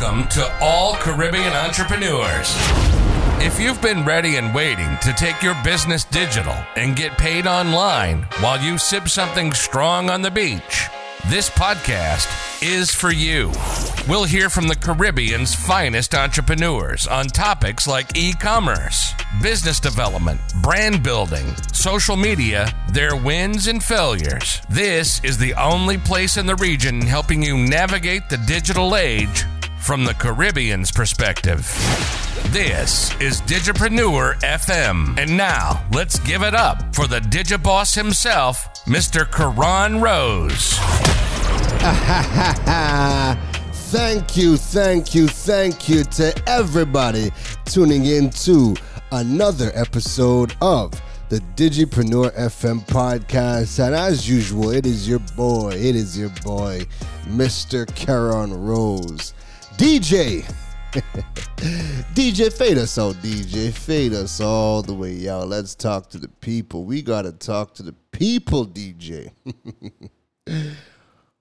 Welcome to all Caribbean entrepreneurs. If you've been ready and waiting to take your business digital and get paid online while you sip something strong on the beach, this podcast is for you. We'll hear from the Caribbean's finest entrepreneurs on topics like e commerce, business development, brand building, social media, their wins and failures. This is the only place in the region helping you navigate the digital age from the Caribbean's perspective. This is Digipreneur FM. And now, let's give it up for the Digiboss himself, Mr. Karan Rose. thank you, thank you, thank you to everybody tuning in to another episode of the Digipreneur FM podcast. And as usual, it is your boy, it is your boy, Mr. Karan Rose. DJ. DJ, fade us out, DJ. Fade us all the way out. Let's talk to the people. We got to talk to the people, DJ.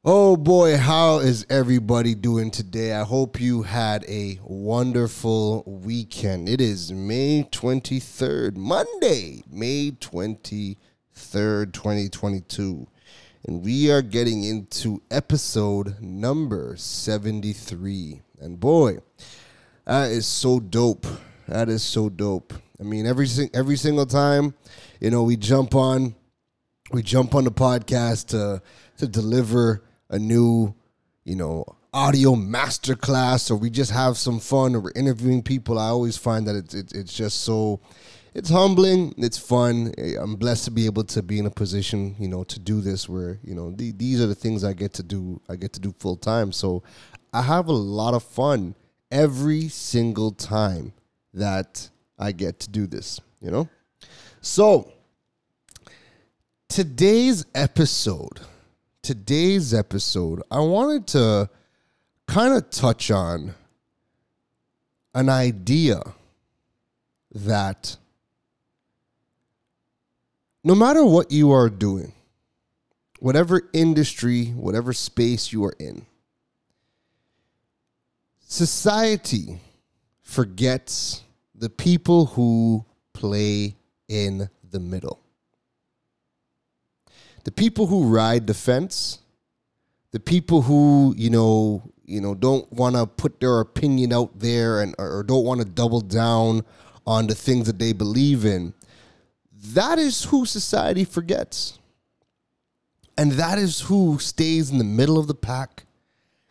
Oh boy, how is everybody doing today? I hope you had a wonderful weekend. It is May 23rd, Monday, May 23rd, 2022. And we are getting into episode number 73. And boy, that is so dope. That is so dope. I mean, every every single time, you know, we jump on we jump on the podcast to to deliver a new, you know, audio masterclass or we just have some fun or we're interviewing people, I always find that it's it's, it's just so it's humbling, it's fun. Eh, I'm blessed to be able to be in a position, you know, to do this where, you know, the, these are the things I get to do. I get to do full time. So I have a lot of fun every single time that I get to do this, you know? So today's episode today's episode, I wanted to kind of touch on an idea that no matter what you are doing, whatever industry, whatever space you are in, society forgets the people who play in the middle the people who ride the fence, the people who you know you know don't want to put their opinion out there and or don't want to double down on the things that they believe in, that is who society forgets. And that is who stays in the middle of the pack.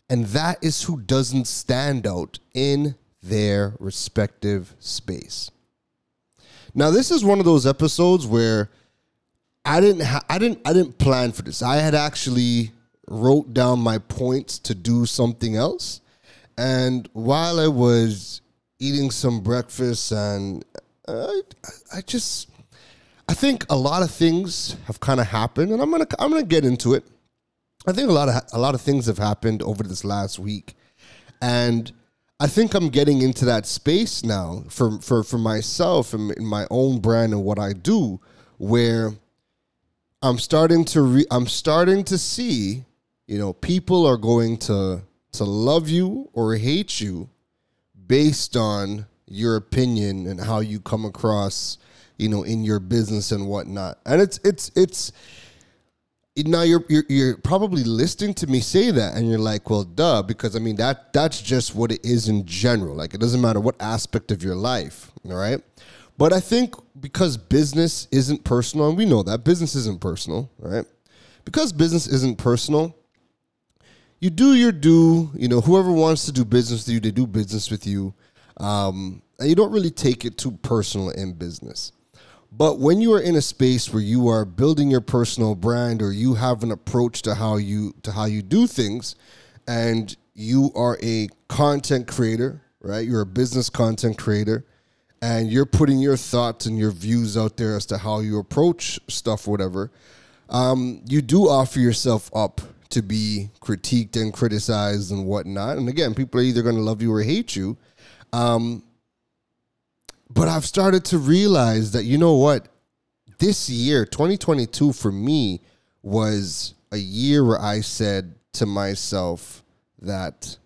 And that is who doesn't stand out in their respective space. Now, this is one of those episodes where I didn't ha- I didn't I didn't plan for this. I had actually wrote down my points to do something else. And while I was eating some breakfast and uh, I, I just I think a lot of things have kind of happened and I'm going to I'm going to get into it. I think a lot of a lot of things have happened over this last week. And I think I'm getting into that space now for for for myself and in my own brand and what I do where I'm starting to re- I'm starting to see, you know, people are going to to love you or hate you based on your opinion and how you come across, you know, in your business and whatnot. And it's it's it's now you're, you're you're probably listening to me say that and you're like well duh because i mean that that's just what it is in general like it doesn't matter what aspect of your life all right but I think because business isn't personal, and we know that business isn't personal, right? Because business isn't personal, you do your do. You know, whoever wants to do business with you, they do business with you, um, and you don't really take it too personal in business. But when you are in a space where you are building your personal brand, or you have an approach to how you to how you do things, and you are a content creator, right? You're a business content creator and you're putting your thoughts and your views out there as to how you approach stuff, whatever, um, you do offer yourself up to be critiqued and criticized and whatnot. And again, people are either going to love you or hate you. Um, but I've started to realize that, you know what? This year, 2022, for me, was a year where I said to myself that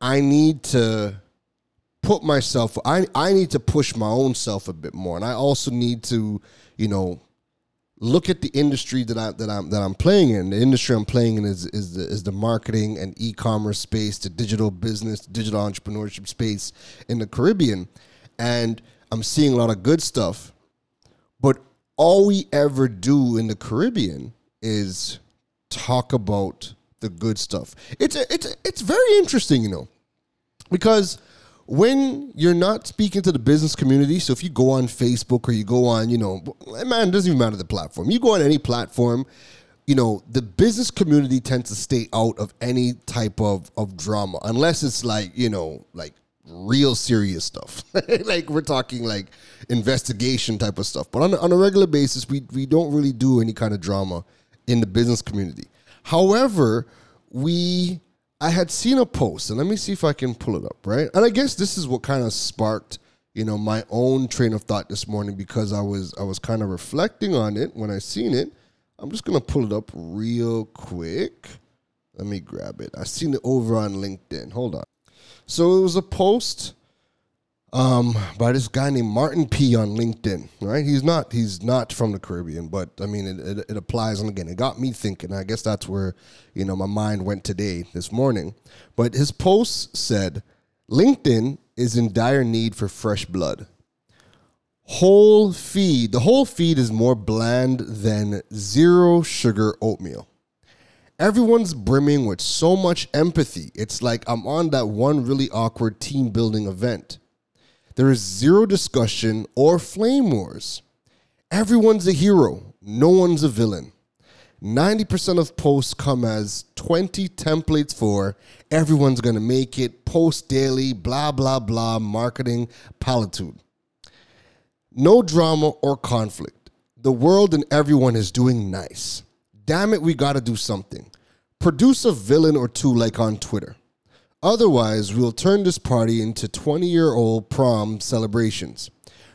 I need to put myself I I need to push my own self a bit more and I also need to, you know, look at the industry that I that I'm that I'm playing in. The industry I'm playing in is is the is the marketing and e-commerce space, the digital business, digital entrepreneurship space in the Caribbean. And I'm seeing a lot of good stuff. But all we ever do in the Caribbean is talk about the good stuff. It's a, it's a, it's very interesting, you know, because when you're not speaking to the business community, so if you go on Facebook or you go on, you know, man, it doesn't even matter the platform. You go on any platform, you know, the business community tends to stay out of any type of, of drama unless it's like, you know, like real serious stuff. like we're talking like investigation type of stuff. But on on a regular basis, we we don't really do any kind of drama in the business community. However, we I had seen a post, and let me see if I can pull it up, right? And I guess this is what kind of sparked, you know, my own train of thought this morning because I was I was kind of reflecting on it when I seen it. I'm just gonna pull it up real quick. Let me grab it. I seen it over on LinkedIn. Hold on. So it was a post um, by this guy named Martin P on LinkedIn. Right? He's not he's not from the Caribbean, but I mean it, it, it applies. And again, it got me thinking. I guess that's where you know my mind went today this morning. But his post said, LinkedIn is in dire need for fresh blood. Whole feed. The whole feed is more bland than zero sugar oatmeal everyone's brimming with so much empathy. It's like I'm on that one really awkward team building event. There is zero discussion or flame wars. Everyone's a hero, no one's a villain. 90% of posts come as 20 templates for everyone's gonna make it, post daily, blah, blah, blah, marketing palitude. No drama or conflict. The world and everyone is doing nice. Damn it, we gotta do something. Produce a villain or two like on Twitter. Otherwise, we'll turn this party into 20 year old prom celebrations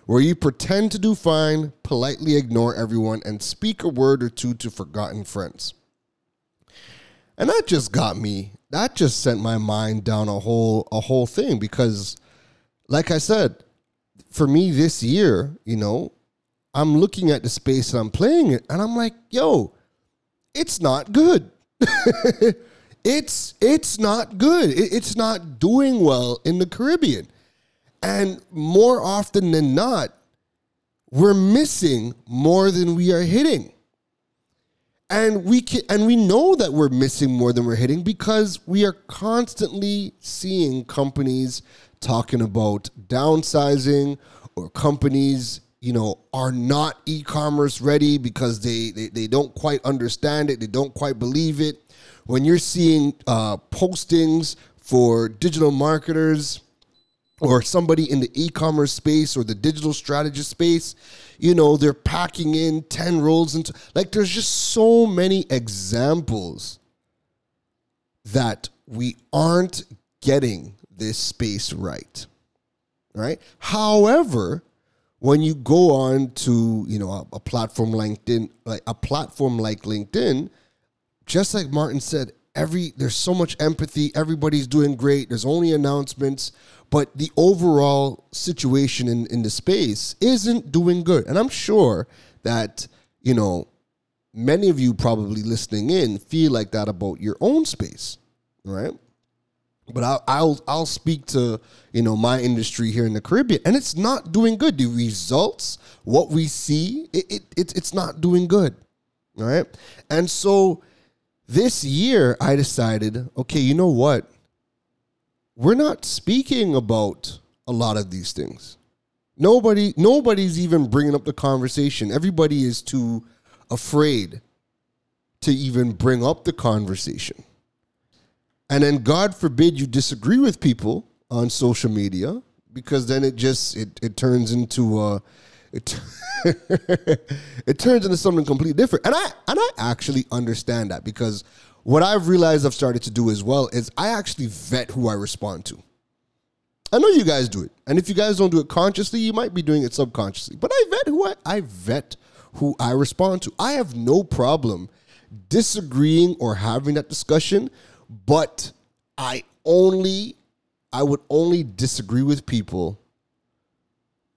where you pretend to do fine, politely ignore everyone, and speak a word or two to forgotten friends. And that just got me, that just sent my mind down a whole a whole thing because like I said, for me this year, you know, I'm looking at the space that I'm playing it and I'm like, yo, it's not good. it's it's not good. it's not doing well in the Caribbean. And more often than not, we're missing more than we are hitting. And we can, and we know that we're missing more than we're hitting because we are constantly seeing companies talking about downsizing or companies you know are not e-commerce ready because they, they they don't quite understand it. They don't quite believe it. When you're seeing uh, postings for digital marketers or somebody in the e-commerce space or the digital strategist space you know they're packing in 10 roles into like there's just so many examples that we aren't getting this space right right? However when you go on to you know a, a platform LinkedIn, like a platform like LinkedIn, just like Martin said, every there's so much empathy. Everybody's doing great. There's only announcements, but the overall situation in in the space isn't doing good. And I'm sure that you know many of you probably listening in feel like that about your own space, right? But I'll, I'll I'll speak to you know my industry here in the Caribbean, and it's not doing good. The results, what we see, it, it, it it's not doing good. All right, and so this year I decided, okay, you know what? We're not speaking about a lot of these things. Nobody nobody's even bringing up the conversation. Everybody is too afraid to even bring up the conversation. And then God forbid you disagree with people on social media because then it just it, it turns into uh it it turns into something completely different. And I and I actually understand that because what I've realized I've started to do as well is I actually vet who I respond to. I know you guys do it. And if you guys don't do it consciously, you might be doing it subconsciously. But I vet who I, I vet who I respond to. I have no problem disagreeing or having that discussion but I only I would only disagree with people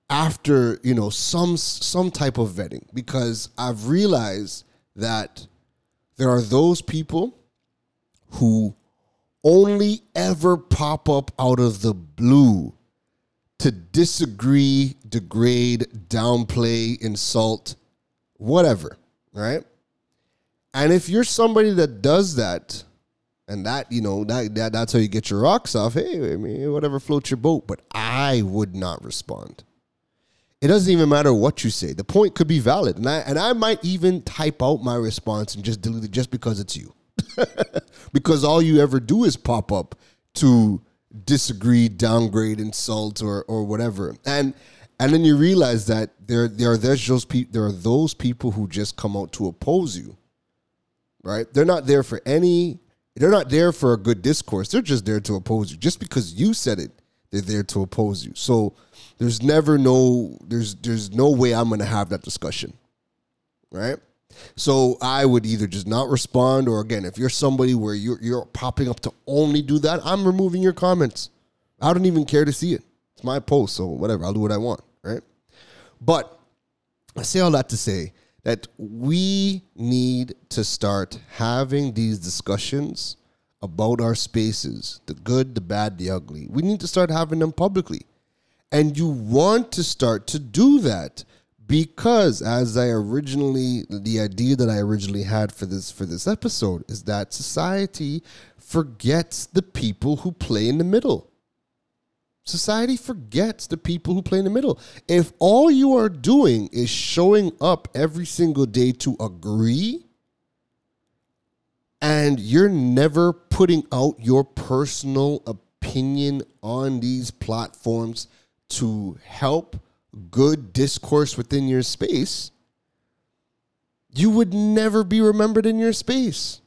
after you know some some type of vetting because I've realized that there are those people who only ever pop up out of the blue to disagree, degrade, downplay, insult, whatever, right? And if you're somebody that does that, and that you know that, that that's how you get your rocks off. Hey, I mean, whatever floats your boat. But I would not respond. It doesn't even matter what you say. The point could be valid, and I and I might even type out my response and just delete it just because it's you, because all you ever do is pop up to disagree, downgrade, insult, or or whatever, and and then you realize that there there are there's those people there are those people who just come out to oppose you, right? They're not there for any. They're not there for a good discourse. They're just there to oppose you. Just because you said it, they're there to oppose you. So there's never no there's there's no way I'm gonna have that discussion. Right? So I would either just not respond or again, if you're somebody where you're you're popping up to only do that, I'm removing your comments. I don't even care to see it. It's my post, so whatever, I'll do what I want, right? But I say all that to say that we need to start having these discussions about our spaces, the good, the bad, the ugly. We need to start having them publicly. And you want to start to do that because as I originally the idea that I originally had for this for this episode is that society forgets the people who play in the middle. Society forgets the people who play in the middle. If all you are doing is showing up every single day to agree and you're never putting out your personal opinion on these platforms to help good discourse within your space, you would never be remembered in your space.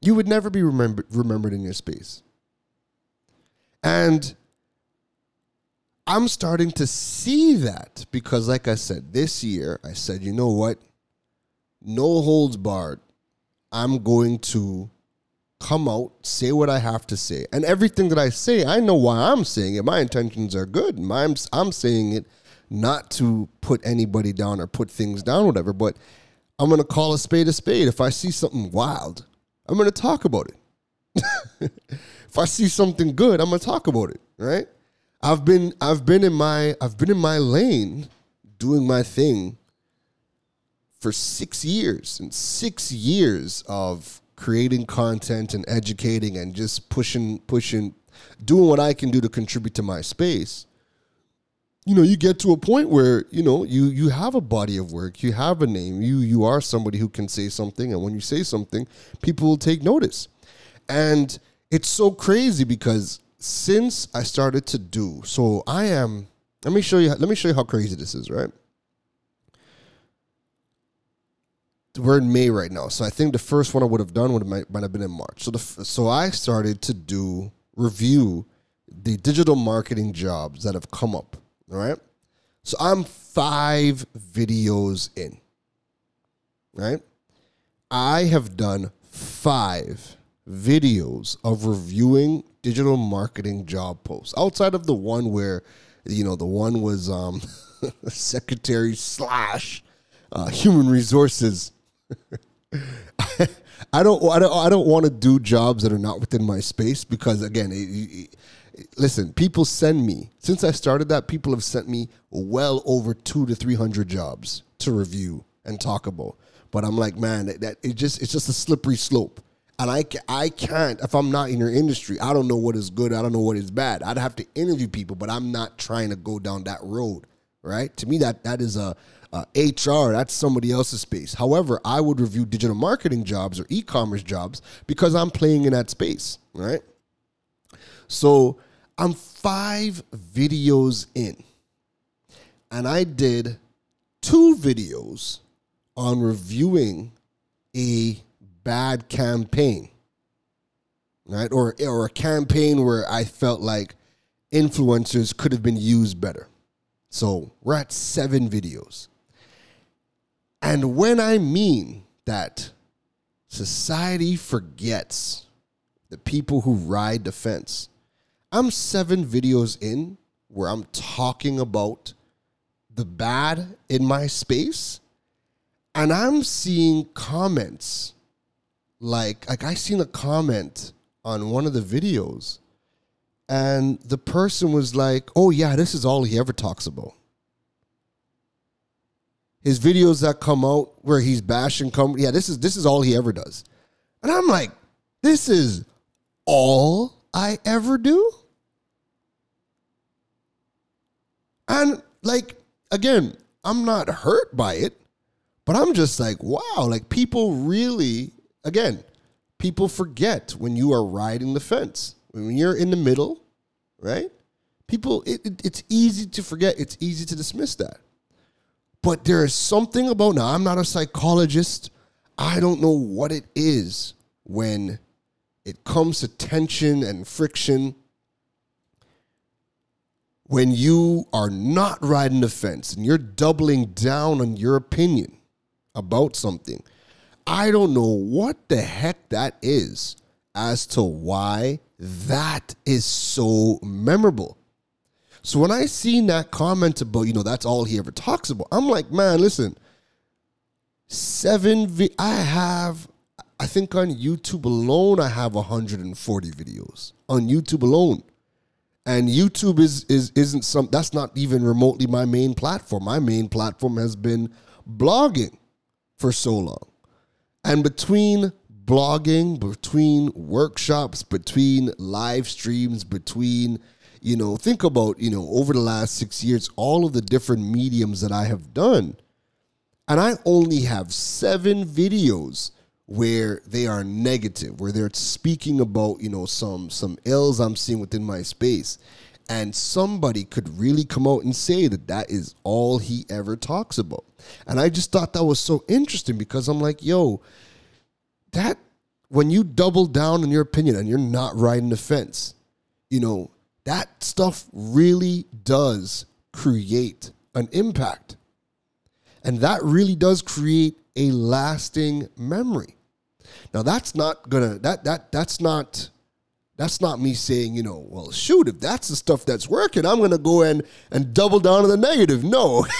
You would never be remembered remembered in your space. And I'm starting to see that because, like I said, this year I said, you know what? No holds barred. I'm going to come out, say what I have to say. And everything that I say, I know why I'm saying it. My intentions are good. My, I'm, I'm saying it not to put anybody down or put things down, whatever, but I'm going to call a spade a spade. If I see something wild, I'm going to talk about it. if I see something good, I'm to talk about it, right? I've been I've been in my I've been in my lane doing my thing for 6 years and 6 years of creating content and educating and just pushing pushing doing what I can do to contribute to my space you know you get to a point where you know you you have a body of work you have a name you you are somebody who can say something and when you say something people will take notice and it's so crazy because since I started to do so I am let me show you let me show you how crazy this is right we're in May right now, so I think the first one I would have done would might, might have been in March. So the so I started to do review the digital marketing jobs that have come up. All right, so I'm five videos in. Right, I have done five videos of reviewing digital marketing job posts outside of the one where you know the one was um secretary slash uh, human resources I don't, I don't, I don't want to do jobs that are not within my space because, again, it, it, listen, people send me since I started that. People have sent me well over two to three hundred jobs to review and talk about. But I'm like, man, that, it just it's just a slippery slope, and I I can't if I'm not in your industry. I don't know what is good. I don't know what is bad. I'd have to interview people, but I'm not trying to go down that road. Right? To me, that that is a uh, HR, that's somebody else's space. However, I would review digital marketing jobs or e commerce jobs because I'm playing in that space, right? So I'm five videos in, and I did two videos on reviewing a bad campaign, right? Or, or a campaign where I felt like influencers could have been used better. So we're at seven videos. And when I mean that society forgets the people who ride the fence. I'm seven videos in where I'm talking about the bad in my space, and I'm seeing comments like like I seen a comment on one of the videos, and the person was like, "Oh yeah, this is all he ever talks about." His videos that come out where he's bashing come yeah, this is this is all he ever does. And I'm like, this is all I ever do? And like again, I'm not hurt by it, but I'm just like, wow, like people really again, people forget when you are riding the fence. When you're in the middle, right? People it, it, it's easy to forget, it's easy to dismiss that. But there is something about now, I'm not a psychologist. I don't know what it is when it comes to tension and friction. When you are not riding the fence and you're doubling down on your opinion about something, I don't know what the heck that is as to why that is so memorable. So when I seen that comment about, you know, that's all he ever talks about, I'm like, man, listen, seven, vi- I have, I think on YouTube alone, I have 140 videos on YouTube alone. And YouTube is is isn't some that's not even remotely my main platform. My main platform has been blogging for so long. And between blogging, between workshops, between live streams, between you know, think about, you know, over the last six years, all of the different mediums that I have done. And I only have seven videos where they are negative, where they're speaking about, you know, some some ills I'm seeing within my space. And somebody could really come out and say that that is all he ever talks about. And I just thought that was so interesting because I'm like, yo, that when you double down on your opinion and you're not riding the fence, you know, that stuff really does create an impact. And that really does create a lasting memory. Now that's not gonna that that that's not that's not me saying, you know, well, shoot, if that's the stuff that's working, I'm gonna go in and double down on the negative. No.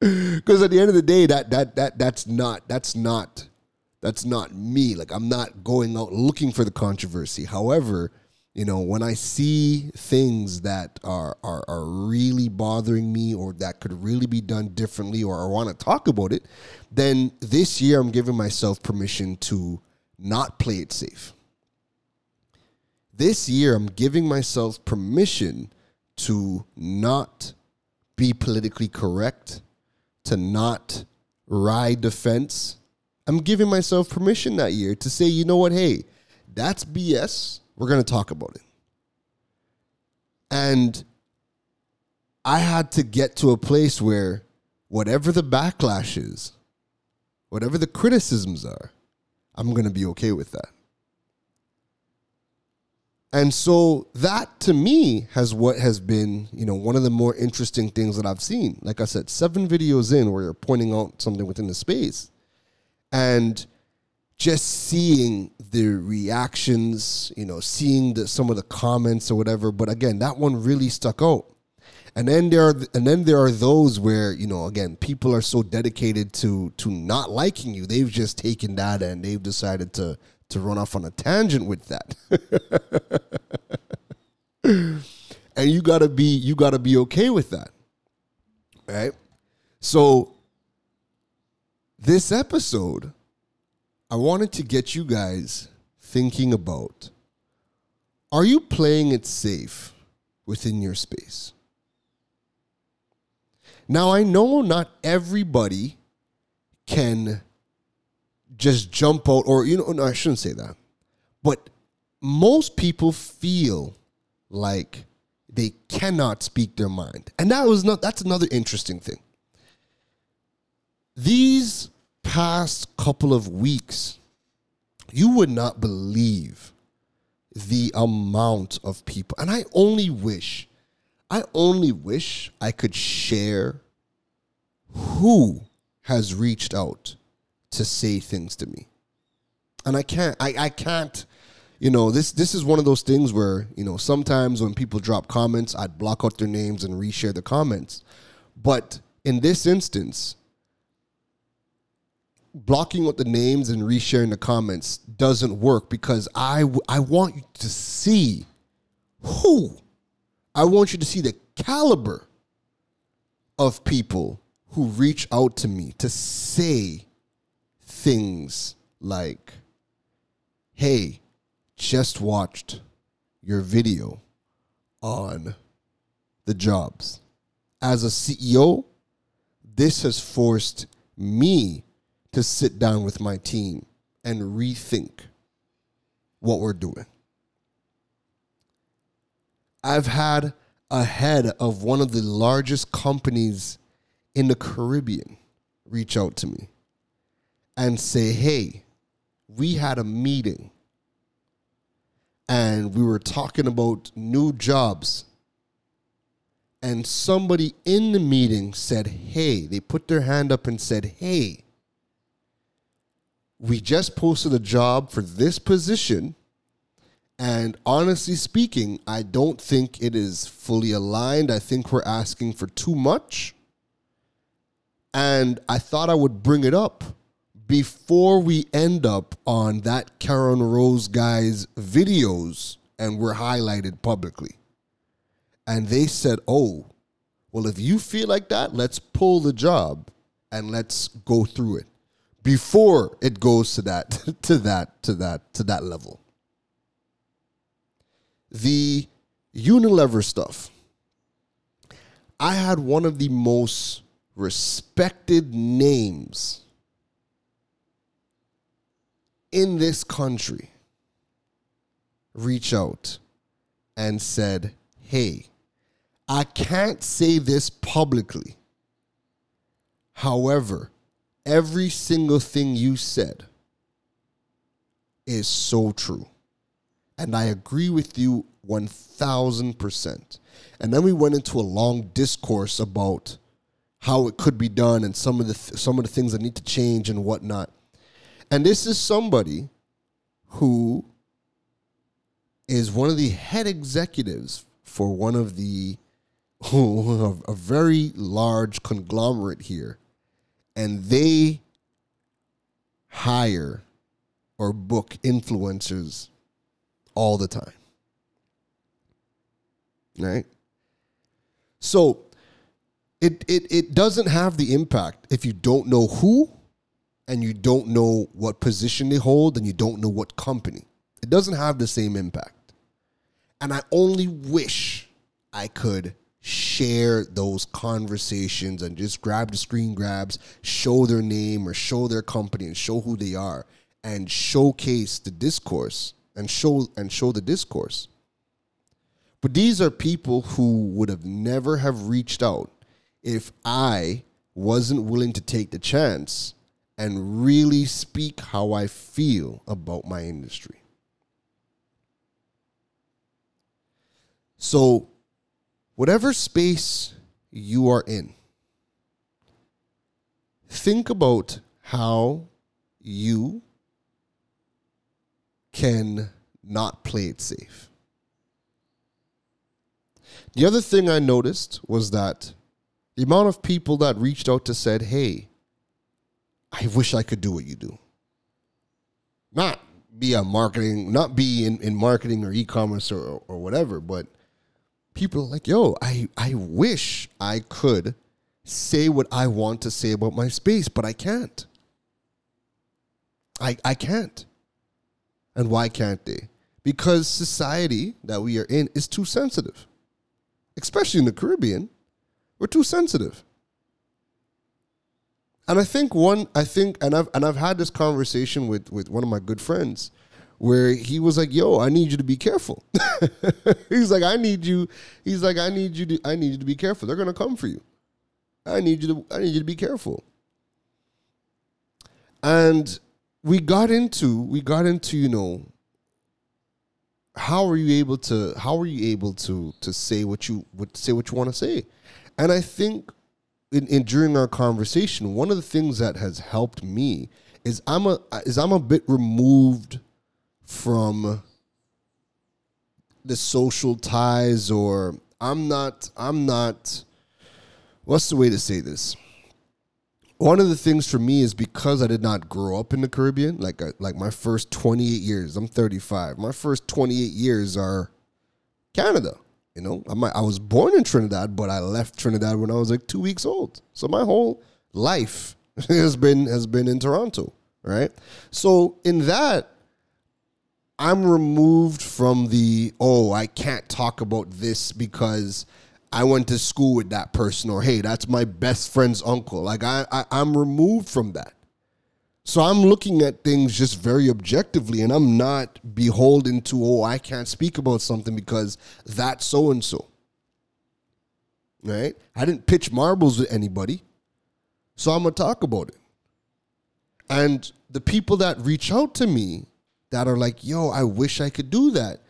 Because at the end of the day, that that that that's not that's not that's not me. Like I'm not going out looking for the controversy. However, you know, when I see things that are, are are really bothering me or that could really be done differently or I want to talk about it, then this year I'm giving myself permission to not play it safe. This year I'm giving myself permission to not be politically correct, to not ride the fence. I'm giving myself permission that year to say, you know what, hey, that's BS we're going to talk about it. And I had to get to a place where whatever the backlash is, whatever the criticisms are, I'm going to be okay with that. And so that to me has what has been, you know, one of the more interesting things that I've seen. Like I said, seven videos in where you're pointing out something within the space. And just seeing the reactions, you know, seeing the, some of the comments or whatever. But again, that one really stuck out. And then there are and then there are those where you know again people are so dedicated to to not liking you they've just taken that and they've decided to to run off on a tangent with that. and you got to be you got to be okay with that. Right? So this episode I wanted to get you guys thinking about are you playing it safe within your space? Now, I know not everybody can just jump out, or, you know, no, I shouldn't say that, but most people feel like they cannot speak their mind. And that was not, that's another interesting thing. These past couple of weeks, you would not believe the amount of people. And I only wish, I only wish I could share who has reached out to say things to me. and I can't. I, I can't. You know, this this is one of those things where you know sometimes when people drop comments, I'd block out their names and reshare the comments. But in this instance, blocking out the names and resharing the comments doesn't work because I I want you to see who I want you to see the caliber of people who reach out to me to say things like, hey, just watched your video on the jobs. As a CEO, this has forced me to sit down with my team and rethink what we're doing. I've had a head of one of the largest companies in the Caribbean reach out to me and say, hey, we had a meeting and we were talking about new jobs. And somebody in the meeting said, hey, they put their hand up and said, hey, we just posted a job for this position. And honestly speaking, I don't think it is fully aligned. I think we're asking for too much. And I thought I would bring it up before we end up on that Karan Rose guy's videos and we're highlighted publicly. And they said, oh, well, if you feel like that, let's pull the job and let's go through it before it goes to that to that to that to that level. The Unilever stuff. I had one of the most respected names in this country reach out and said, Hey, I can't say this publicly. However, every single thing you said is so true. And I agree with you 1000%. And then we went into a long discourse about how it could be done and some of the th- some of the things that need to change and whatnot. And this is somebody who is one of the head executives for one of the a very large conglomerate here and they hire or book influencers all the time. Right? So it, it it doesn't have the impact if you don't know who and you don't know what position they hold and you don't know what company. It doesn't have the same impact. And I only wish I could share those conversations and just grab the screen grabs, show their name or show their company and show who they are and showcase the discourse and show and show the discourse. But these are people who would have never have reached out if I wasn't willing to take the chance and really speak how I feel about my industry. So whatever space you are in, think about how you can not play it safe. The other thing I noticed was that the amount of people that reached out to said, "Hey, I wish I could do what you do." Not be a marketing, not be in, in marketing or e-commerce or, or whatever, but people are like, yo, I, I wish I could say what I want to say about my space, but I can't. I, I can't. And why can't they? Because society that we are in is too sensitive. Especially in the Caribbean, we're too sensitive. And I think one, I think, and I've and I've had this conversation with with one of my good friends where he was like, "Yo, I need you to be careful." he's like, "I need you." He's like, "I need you to. I need you to be careful. They're gonna come for you. I need you to. I need you to be careful." And we got into we got into you know how are you able to how are you able to to say what you would say what you want to say and i think in, in during our conversation one of the things that has helped me is I'm a is I'm a bit removed from the social ties or I'm not I'm not what's the way to say this? One of the things for me is because I did not grow up in the Caribbean, like I, like my first 28 years, I'm 35. My first 28 years are Canada. You know, I might, I was born in Trinidad, but I left Trinidad when I was like 2 weeks old. So my whole life has been has been in Toronto, right? So in that I'm removed from the oh, I can't talk about this because I went to school with that person, or hey, that's my best friend's uncle. Like I, I I'm removed from that. So I'm looking at things just very objectively, and I'm not beholden to oh, I can't speak about something because that's so and so. Right? I didn't pitch marbles with anybody, so I'm gonna talk about it. And the people that reach out to me that are like, yo, I wish I could do that.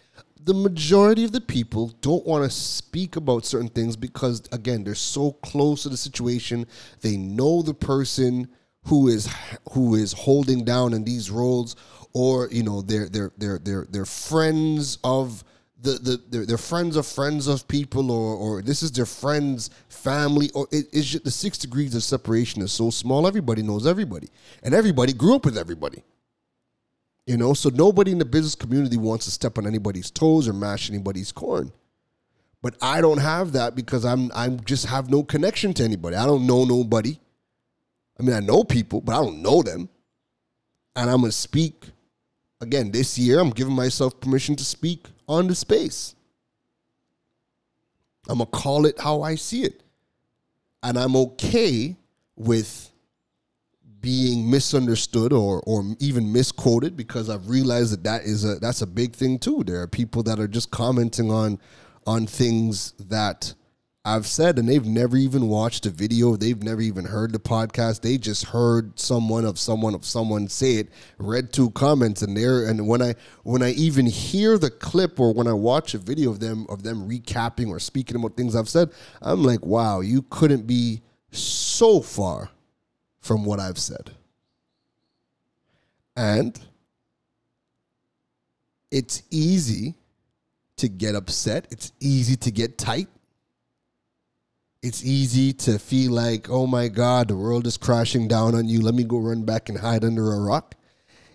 The majority of the people don't want to speak about certain things because, again, they're so close to the situation. They know the person who is who is holding down in these roles, or you know, they're they're they're they're they're friends of the the they're, they're friends of friends of people, or or this is their friends' family, or it, it's just the six degrees of separation is so small. Everybody knows everybody, and everybody grew up with everybody. You know, so nobody in the business community wants to step on anybody's toes or mash anybody's corn. But I don't have that because I'm I'm just have no connection to anybody. I don't know nobody. I mean, I know people, but I don't know them. And I'm gonna speak again this year. I'm giving myself permission to speak on the space. I'm gonna call it how I see it, and I'm okay with being misunderstood or or even misquoted because I've realized that that is a that's a big thing too. There are people that are just commenting on on things that I've said and they've never even watched a video, they've never even heard the podcast. They just heard someone of someone of someone say it, read two comments and there and when I when I even hear the clip or when I watch a video of them of them recapping or speaking about things I've said, I'm like, "Wow, you couldn't be so far from what I've said. And it's easy to get upset, it's easy to get tight. It's easy to feel like, oh my God, the world is crashing down on you. Let me go run back and hide under a rock.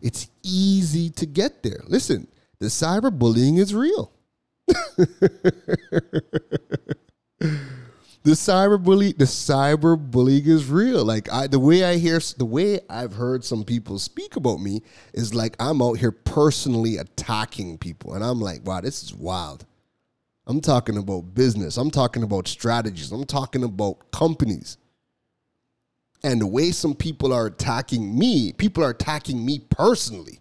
It's easy to get there. Listen, the cyberbullying is real. the cyberbully the cyberbullying is real like i the way i hear the way i've heard some people speak about me is like i'm out here personally attacking people and i'm like wow this is wild i'm talking about business. I'm talking about strategies. I'm talking about companies. And the way some people are attacking me people are attacking me personally.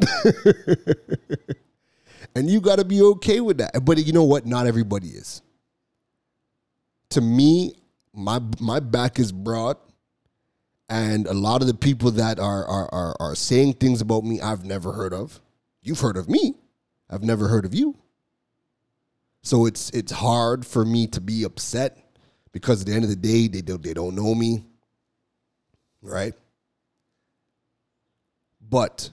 And you got to be okay with that. But you know what? Not everybody is. To me, my my back is broad, and a lot of the people that are are are, are saying things about me I've never heard of. You've heard of me, I've never heard of you. So it's it's hard for me to be upset because at the end of the day they don't they don't know me, right? But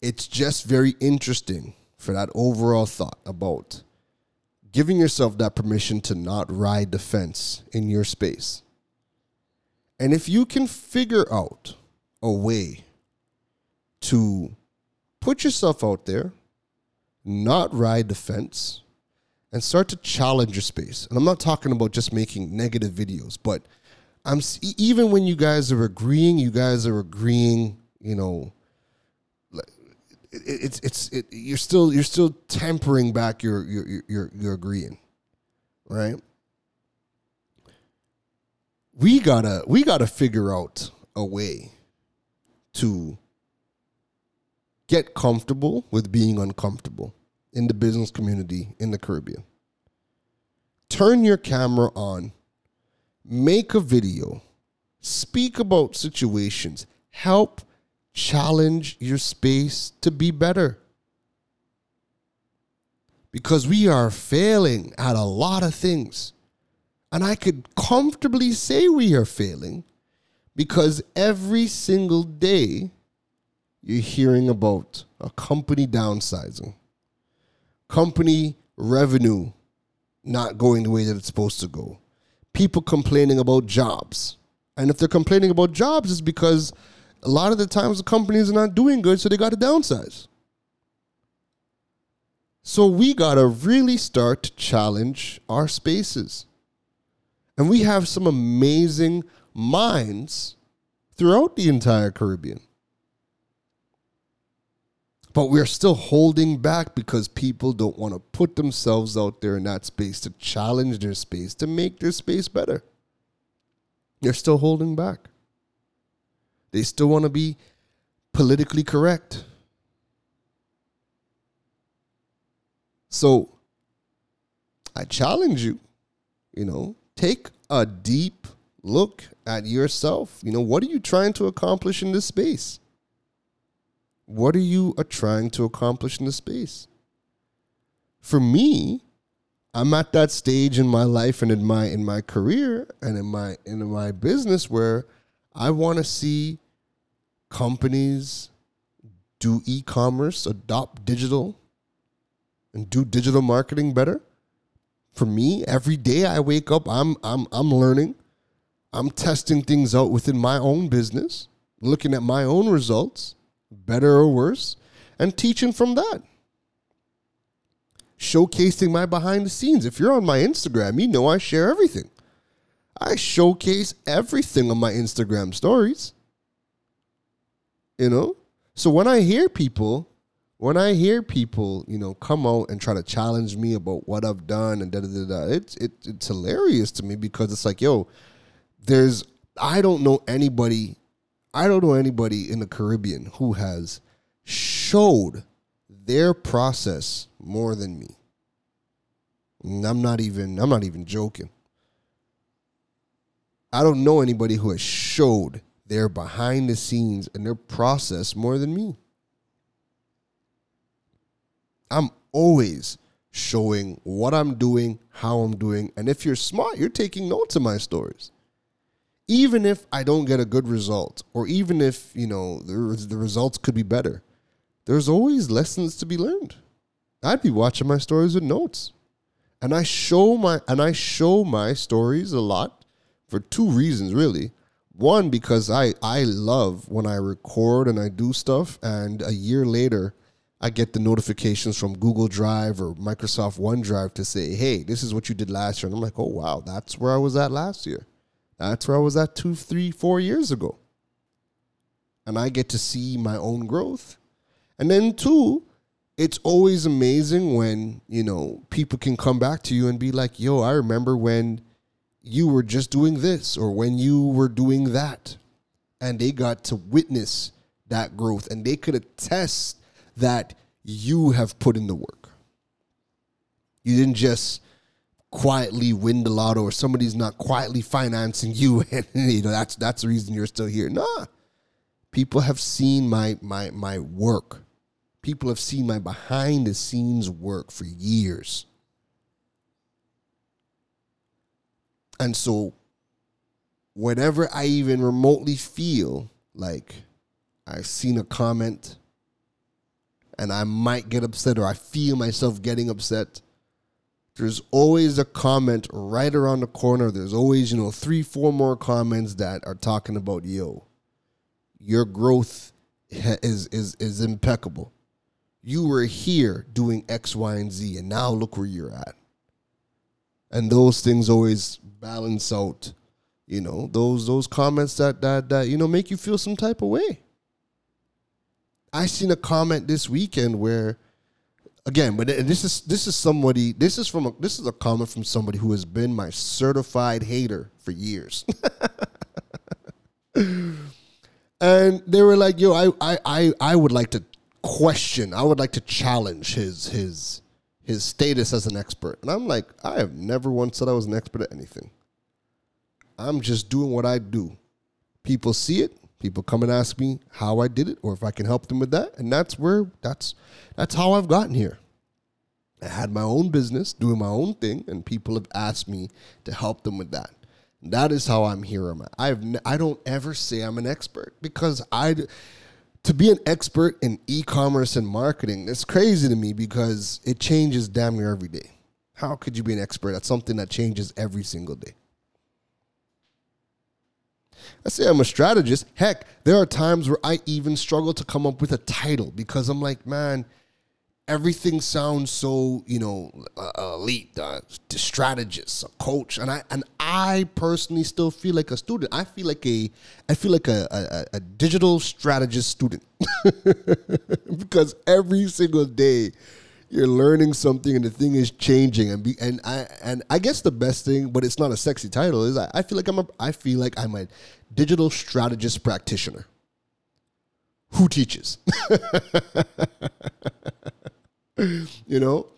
it's just very interesting for that overall thought about giving yourself that permission to not ride the fence in your space. And if you can figure out a way to put yourself out there, not ride the fence, and start to challenge your space. And I'm not talking about just making negative videos, but I'm even when you guys are agreeing, you guys are agreeing, you know, it's it's it, you're still you're still tempering back your your your your agreeing, right? We gotta we gotta figure out a way to get comfortable with being uncomfortable in the business community in the Caribbean. Turn your camera on, make a video, speak about situations, help challenge your space to be better. Because we are failing at a lot of things. And I could comfortably say we are failing Because every single day you're hearing about a company downsizing, company revenue not going the way that it's supposed to go, people complaining about jobs. And if they're complaining about jobs, it's because a lot of the times the companies are not doing good, so they got to downsize. So we got to really start to challenge our spaces. And we have some amazing minds throughout the entire Caribbean. But we're still holding back because people don't want to put themselves out there in that space to challenge their space, to make their space better. They're still holding back. They still want to be politically correct. So I challenge you, you know, take a deep look at yourself. You know, what are you trying to accomplish in this space? What are you trying to accomplish in this space? For me, I'm at that stage in my life and in my in my career and in my in my business where I want to see companies do e-commerce, adopt digital, and do digital marketing better. For me, every day I wake up, I'm I'm I'm learning. I'm testing things out within my own business, looking at my own results, better or worse, and teaching from that. Showcasing my behind the scenes. If you're on my Instagram, you know I share everything. I showcase everything on my Instagram stories. You know? So when I hear people, when I hear people, you know, come out and try to challenge me about what I've done and da da da da, it's it, it's hilarious to me because it's like, yo, there's I don't know anybody, I don't know anybody in the Caribbean who has showed their process more than me. And I'm not even I'm not even joking. I don't know anybody who has showed their behind the scenes and their process more than me. I'm always showing what I'm doing, how I'm doing, and if you're smart, you're taking notes of my stories. Even if I don't get a good result, or even if, you know, the, the results could be better, there's always lessons to be learned. I'd be watching my stories with notes. And I show my and I show my stories a lot for two reasons really. One because I I love when I record and I do stuff and a year later I get the notifications from Google Drive or Microsoft OneDrive to say, "Hey, this is what you did last year." And I'm like, "Oh wow, that's where I was at last year. That's where I was at two, three, four years ago." And I get to see my own growth. And then two, it's always amazing when you know people can come back to you and be like, "Yo, I remember when you were just doing this or when you were doing that," and they got to witness that growth and they could attest that you have put in the work. You didn't just quietly win the lotto or somebody's not quietly financing you and you know that's that's the reason you're still here. Nah. People have seen my my my work People have seen my behind the scenes work for years. And so, whenever I even remotely feel like I've seen a comment and I might get upset or I feel myself getting upset, there's always a comment right around the corner. There's always, you know, three, four more comments that are talking about, yo, your growth is is is impeccable you were here doing X, Y, and Z, and now look where you're at. And those things always balance out, you know, those those comments that that that you know make you feel some type of way. I seen a comment this weekend where again, but this is this is somebody this is from a, this is a comment from somebody who has been my certified hater for years. and they were like, "Yo, I I I, I would like to question. I would like to challenge his his his status as an expert. And I'm like, I have never once said I was an expert at anything. I'm just doing what I do. People see it. People come and ask me how I did it or if I can help them with that. And that's where that's that's how I've gotten here. I had my own business, doing my own thing, and people have asked me to help them with that. That is how I'm here. I've I don't ever say I'm an expert because I to be an expert in e-commerce and marketing it's crazy to me because it changes damn near every day. How could you be an expert at something that changes every single day? I say I'm a strategist. Heck, there are times where I even struggle to come up with a title because I'm like, man, everything sounds so you know uh, elite uh, strategist a coach. And i and i personally still feel like a student. I feel like a i feel like a, a, a digital strategist student. Because every single day you're learning something and the thing is changing and be and i and i guess the best thing but it's not a sexy title is i, I feel like i'm a i feel like i'm a digital strategist practitioner. Who teaches? You know?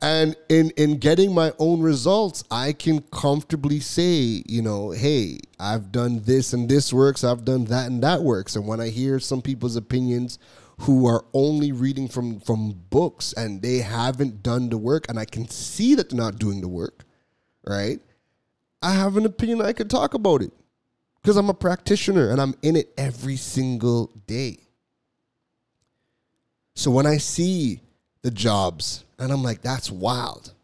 And in in getting my own results i can comfortably say you know hey i've done this and this works i've done that and that works. And when i hear some people's opinions who are only reading from from books and they haven't done the work and i can see that they're not doing the work right i have an opinion i could talk about it because i'm a practitioner and i'm in it every single day so when i see the jobs. And I'm like, that's wild.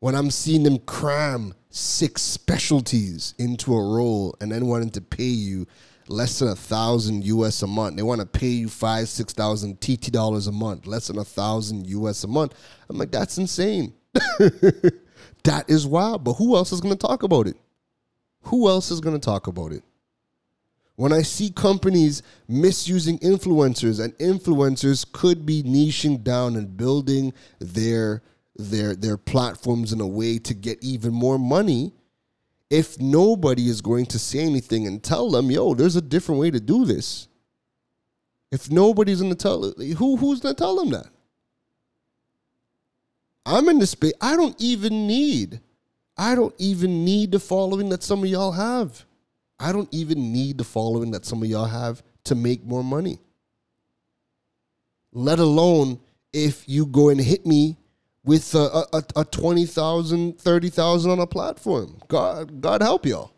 When I'm seeing them cram six specialties into a role and then wanting to pay you less than a thousand US a month. They want to pay you five, six thousand TT dollars a month, less than a thousand US a month. I'm like, that's insane. that is wild. But who else is going to talk about it? Who else is going to talk about it? When I see companies misusing influencers and influencers could be niching down and building their their their platforms in a way to get even more money, if nobody is going to say anything and tell them, yo, there's a different way to do this. If nobody's gonna tell who who's gonna tell them that? I'm in the space. I don't even need, I don't even need the following that some of y'all have. I don't even need the following that some of y'all have to make more money. Let alone if you go and hit me with a, a, a 20,000, 30,000 on a platform. God, God help y'all.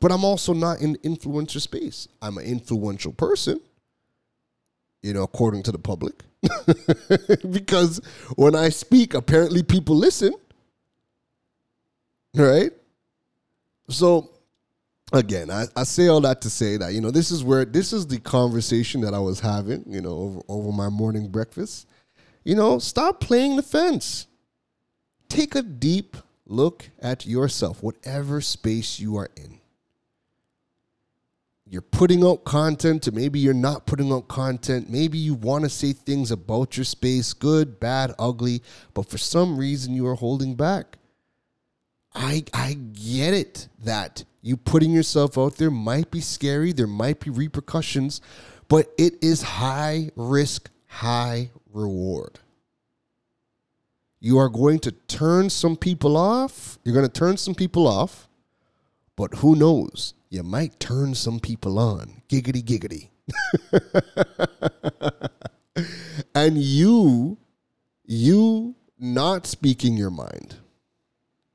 But I'm also not in influencer space. I'm an influential person, you know, according to the public. because when I speak, apparently people listen. Right? So again, I, I say all that to say that, you know, this is where this is the conversation that I was having, you know, over, over my morning breakfast. You know, stop playing the fence. Take a deep look at yourself, whatever space you are in. You're putting out content, or maybe you're not putting out content. Maybe you want to say things about your space, good, bad, ugly, but for some reason you are holding back. I I get it that you putting yourself out there might be scary, there might be repercussions, but it is high risk, high reward. You are going to turn some people off. You're going to turn some people off, but who knows? You might turn some people on. Giggity, giggity. and you, you not speaking your mind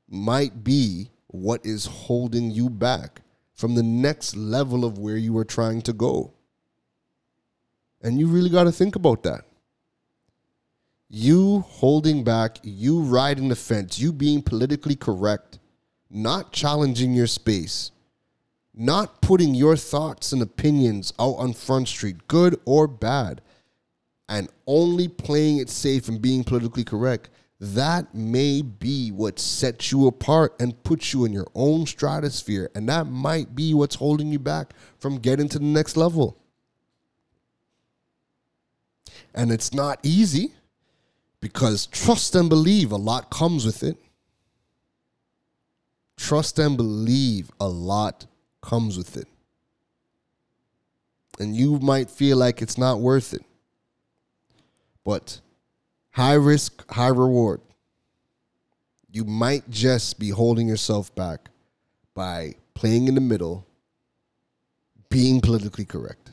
might be what is holding you back from the next level of where you are trying to go. And you really got to think about that. You holding back, you riding the fence, you being politically correct, not challenging your space, not putting your thoughts and opinions out on Front Street, good or bad, and only playing it safe and being politically correct that may be what sets you apart and puts you in your own stratosphere. And that might be what's holding you back from getting to the next level. And it's not easy because trust and believe a lot comes with it. Trust and believe a lot comes with it. And you might feel like it's not worth it. But high risk, high reward. You might just be holding yourself back by playing in the middle, being politically correct.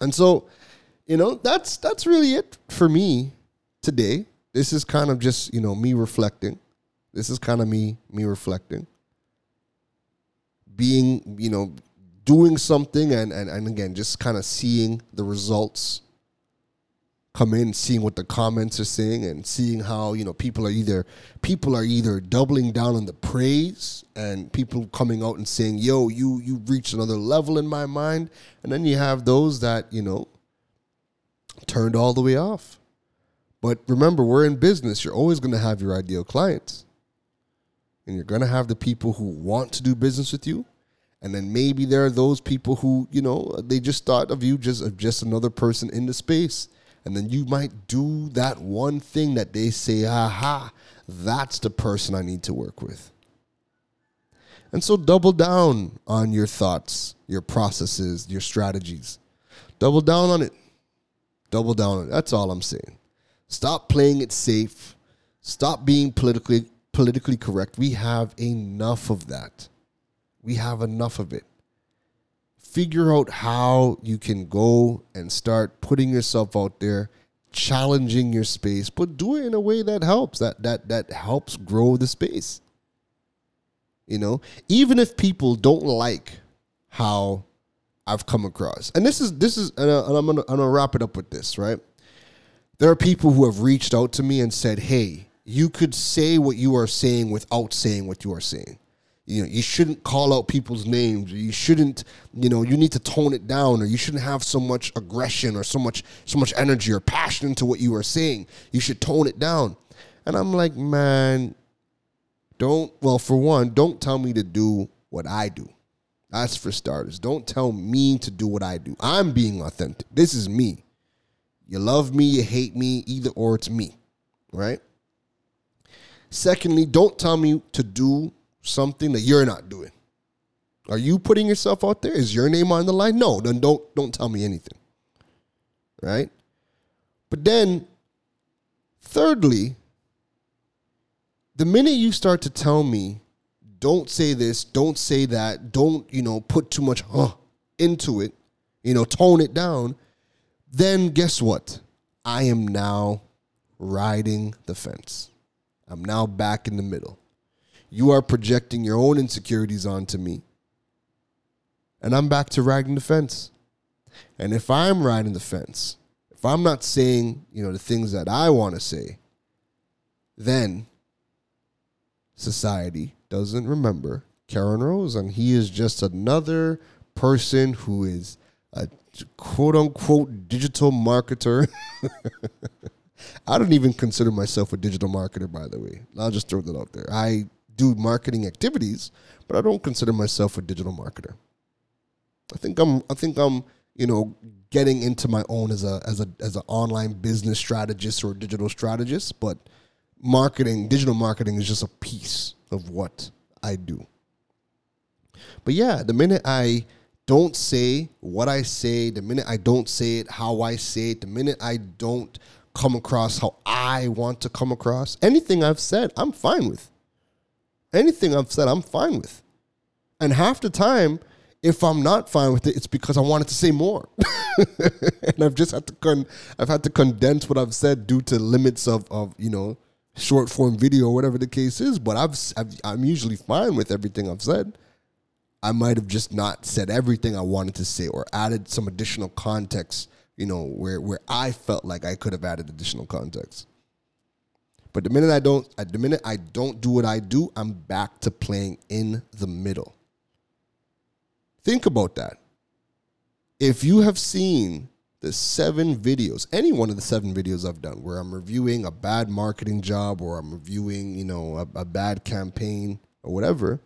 And so, you know, that's that's really it for me today. This is kind of just, you know, me reflecting. This is kind of me me reflecting. Being, you know, doing something and and, and again just kind of seeing the results come in seeing what the comments are saying and seeing how you know people are either people are either doubling down on the praise and people coming out and saying yo you you reached another level in my mind and then you have those that you know turned all the way off. But remember we're in business. You're always going to have your ideal clients. And you're going to have the people who want to do business with you. And then maybe there are those people who you know they just thought of you just of just another person in the space. And then you might do that one thing that they say aha that's the person i need to work with. And so double down on your thoughts your processes your strategies. Double down on it double down that's all i'm saying. Stop playing it safe. Stop being politically politically correct. We have enough of that. We have enough of it. Figure out how you can go and start putting yourself out there, challenging your space, but do it in a way that helps, that that that helps grow the space. You know, even if people don't like how I've come across, and this is this is, uh, and I'm gonna I'm gonna wrap it up with this, right? There are people who have reached out to me and said, "Hey, you could say what you are saying without saying what you are saying." you know you shouldn't call out people's names. You shouldn't you know you need to tone it down or you shouldn't have so much aggression or so much so much energy or passion into what you are saying. You should tone it down. And i'm like man don't well for one don't tell me to do what i do that's for starters don't tell me to do what i do i'm being authentic this is me you love me you hate me either or it's me right secondly don't tell me to do something that you're not doing? Are you putting yourself out there? Is your name on the line? No, then don't don't tell me anything. Right? But then thirdly, the minute you start to tell me don't say this, don't say that, don't, you know, put too much huh into it, you know, tone it down, then guess what? I am now riding the fence. I'm now back in the middle. You are projecting your own insecurities onto me. And I'm back to riding the fence. And if I'm riding the fence, if I'm not saying, you know, the things that I want to say, then society doesn't remember Karan Rose. And he is just another person who is a quote unquote digital marketer. I don't even consider myself a digital marketer, by the way. I'll just throw that out there. I do marketing activities, but I don't consider myself a digital marketer. I think I'm I think I'm, you know, getting into my own as a as a as an online business strategist or digital strategist, but marketing, digital marketing is just a piece of what I do. But yeah, the minute I don't say what I say, the minute I don't say it how I say it, the minute I don't come across how I want to come across, anything I've said, I'm fine with anything I've said, I'm fine with. And half the time, if I'm not fine with it, it's because I wanted to say more, and I've just had to con- I've had to condense what I've said due to limits of of you know short form video or whatever the case is. But I've, I've I'm usually fine with everything I've said. I might have just not said everything I wanted to say or added some additional context, you know, where where I felt like I could have added additional context. But the minute I don't, the minute I don't do what I do, I'm back to playing in the middle. Think about that. If you have seen the seven videos, any one of the seven videos I've done, where I'm reviewing a bad marketing job or I'm reviewing, you know, a, a bad campaign or whatever,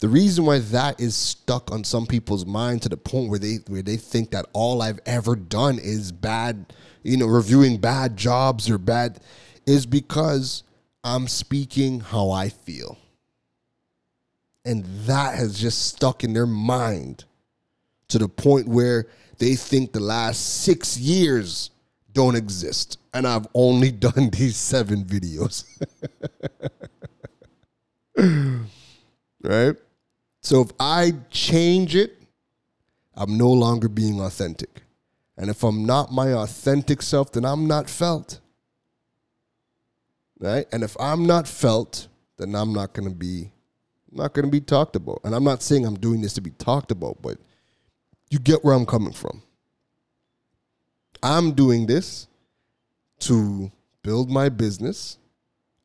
the reason why that is stuck on some people's mind to the point where they where they think that all I've ever done is bad, you know, reviewing bad jobs or bad is because I'm speaking how I feel. And that has just stuck in their mind to the point where they think the last six years don't exist. And I've only done these seven videos. right? So if I change it, I'm no longer being authentic. And if I'm not my authentic self, then I'm not felt right? And if I'm not felt, then I'm not going to be not going to be talked about. And I'm not saying I'm doing this to be talked about, but you get where I'm coming from. I'm doing this to build my business.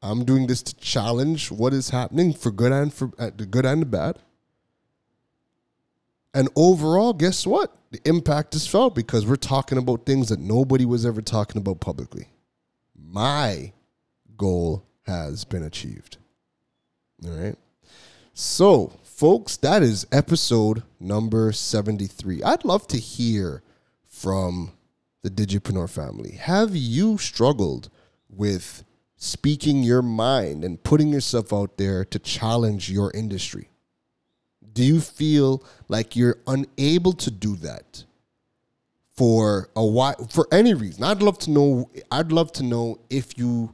I'm doing this to challenge what is happening for good and for uh, the good and the bad. And overall, guess what? The impact is felt because we're talking about things that nobody was ever talking about publicly. My goal has been achieved. All right. So, folks, that is episode number 73. I'd love to hear from the Digipreneur family. Have you struggled with speaking your mind and putting yourself out there to challenge your industry? Do you feel like you're unable to do that for a while for any reason? I'd love to know I'd love to know if you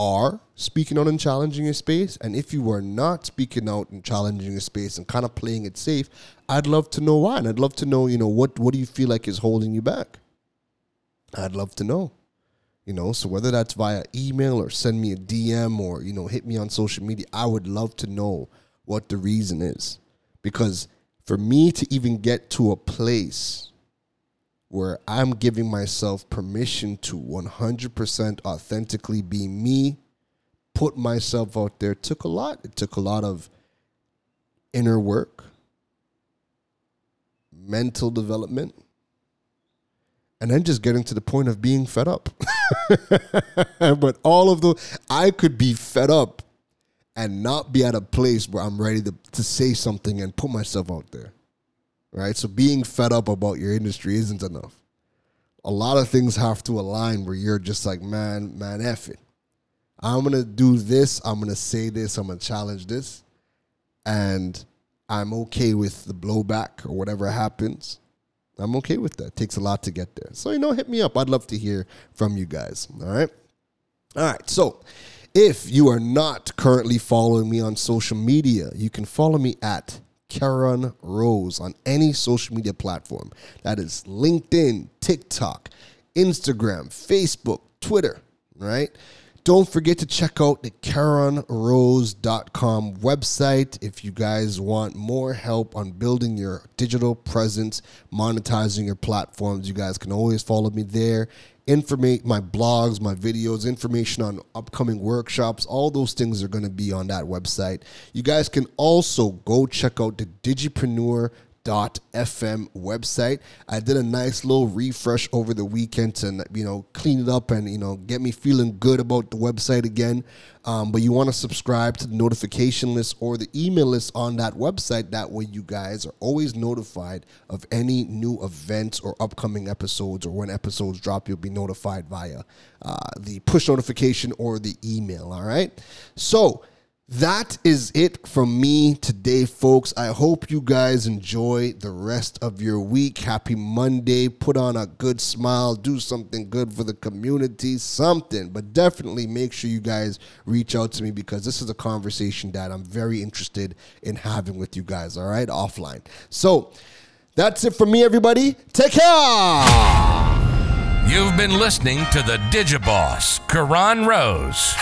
are speaking out and challenging your space, and if you are not speaking out and challenging your space and kind of playing it safe, I'd love to know why, and I'd love to know, you know, what what do you feel like is holding you back? I'd love to know. You know, so whether that's via email or send me a DM or you know hit me on social media, I would love to know what the reason is, because for me to even get to a place where I'm giving myself permission to 100% authentically be me, put myself out there took a lot. It took a lot of inner work, mental development, and then just getting to the point of being fed up. but all of the, I could be fed up and not be at a place where I'm ready to, to say something and put myself out there right? So being fed up about your industry isn't enough. A lot of things have to align where you're just like, man, man, F it. I'm gonna do this, I'm gonna say this, I'm gonna challenge this, and I'm okay with the blowback or whatever happens. I'm okay with that. It takes a lot to get there. So, you know, hit me up. I'd love to hear from you guys. All right. All right. So, if you are not currently following me on social media, you can follow me at Karan Rose on any social media platform. That is LinkedIn, TikTok, Instagram, Facebook, Twitter, right? Don't forget to check out the KaranRose.com website if you guys want more help on building your digital presence, monetizing your platforms. You guys can always follow me there informate my blogs, my videos, information on upcoming workshops, all those things are going to be on that website. You guys can also go check out the Digipreneur Dot fm website. I did a nice little refresh over the weekend to you know clean it up and you know get me feeling good about the website again. Um, but you want to subscribe to the notification list or the email list on that website. That way, you guys are always notified of any new events or upcoming episodes, or when episodes drop, you'll be notified via uh, the push notification or the email. All right. So that is it from me today, folks. I hope you guys enjoy the rest of your week. Happy Monday. Put on a good smile. Do something good for the community. Something. But definitely make sure you guys reach out to me because this is a conversation that I'm very interested in having with you guys, all right? Offline. So that's it from me, everybody. Take care. You've been listening to the Digiboss, Karan Rose.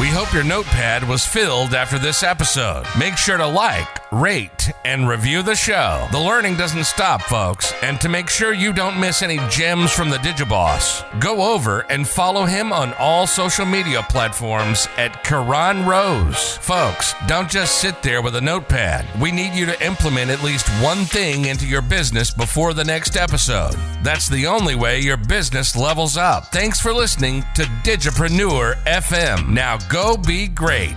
We hope your notepad was filled after this episode. Make sure to like, rate, and review the show. The learning doesn't stop, folks. And to make sure you don't miss any gems from the Digiboss, go over and follow him on all social media platforms at Karan Rose. Folks, don't just sit there with a notepad. We need you to implement at least one thing into your business before the next episode. That's the only way your business levels up. Thanks for listening to Digipreneur FM. Now go be great.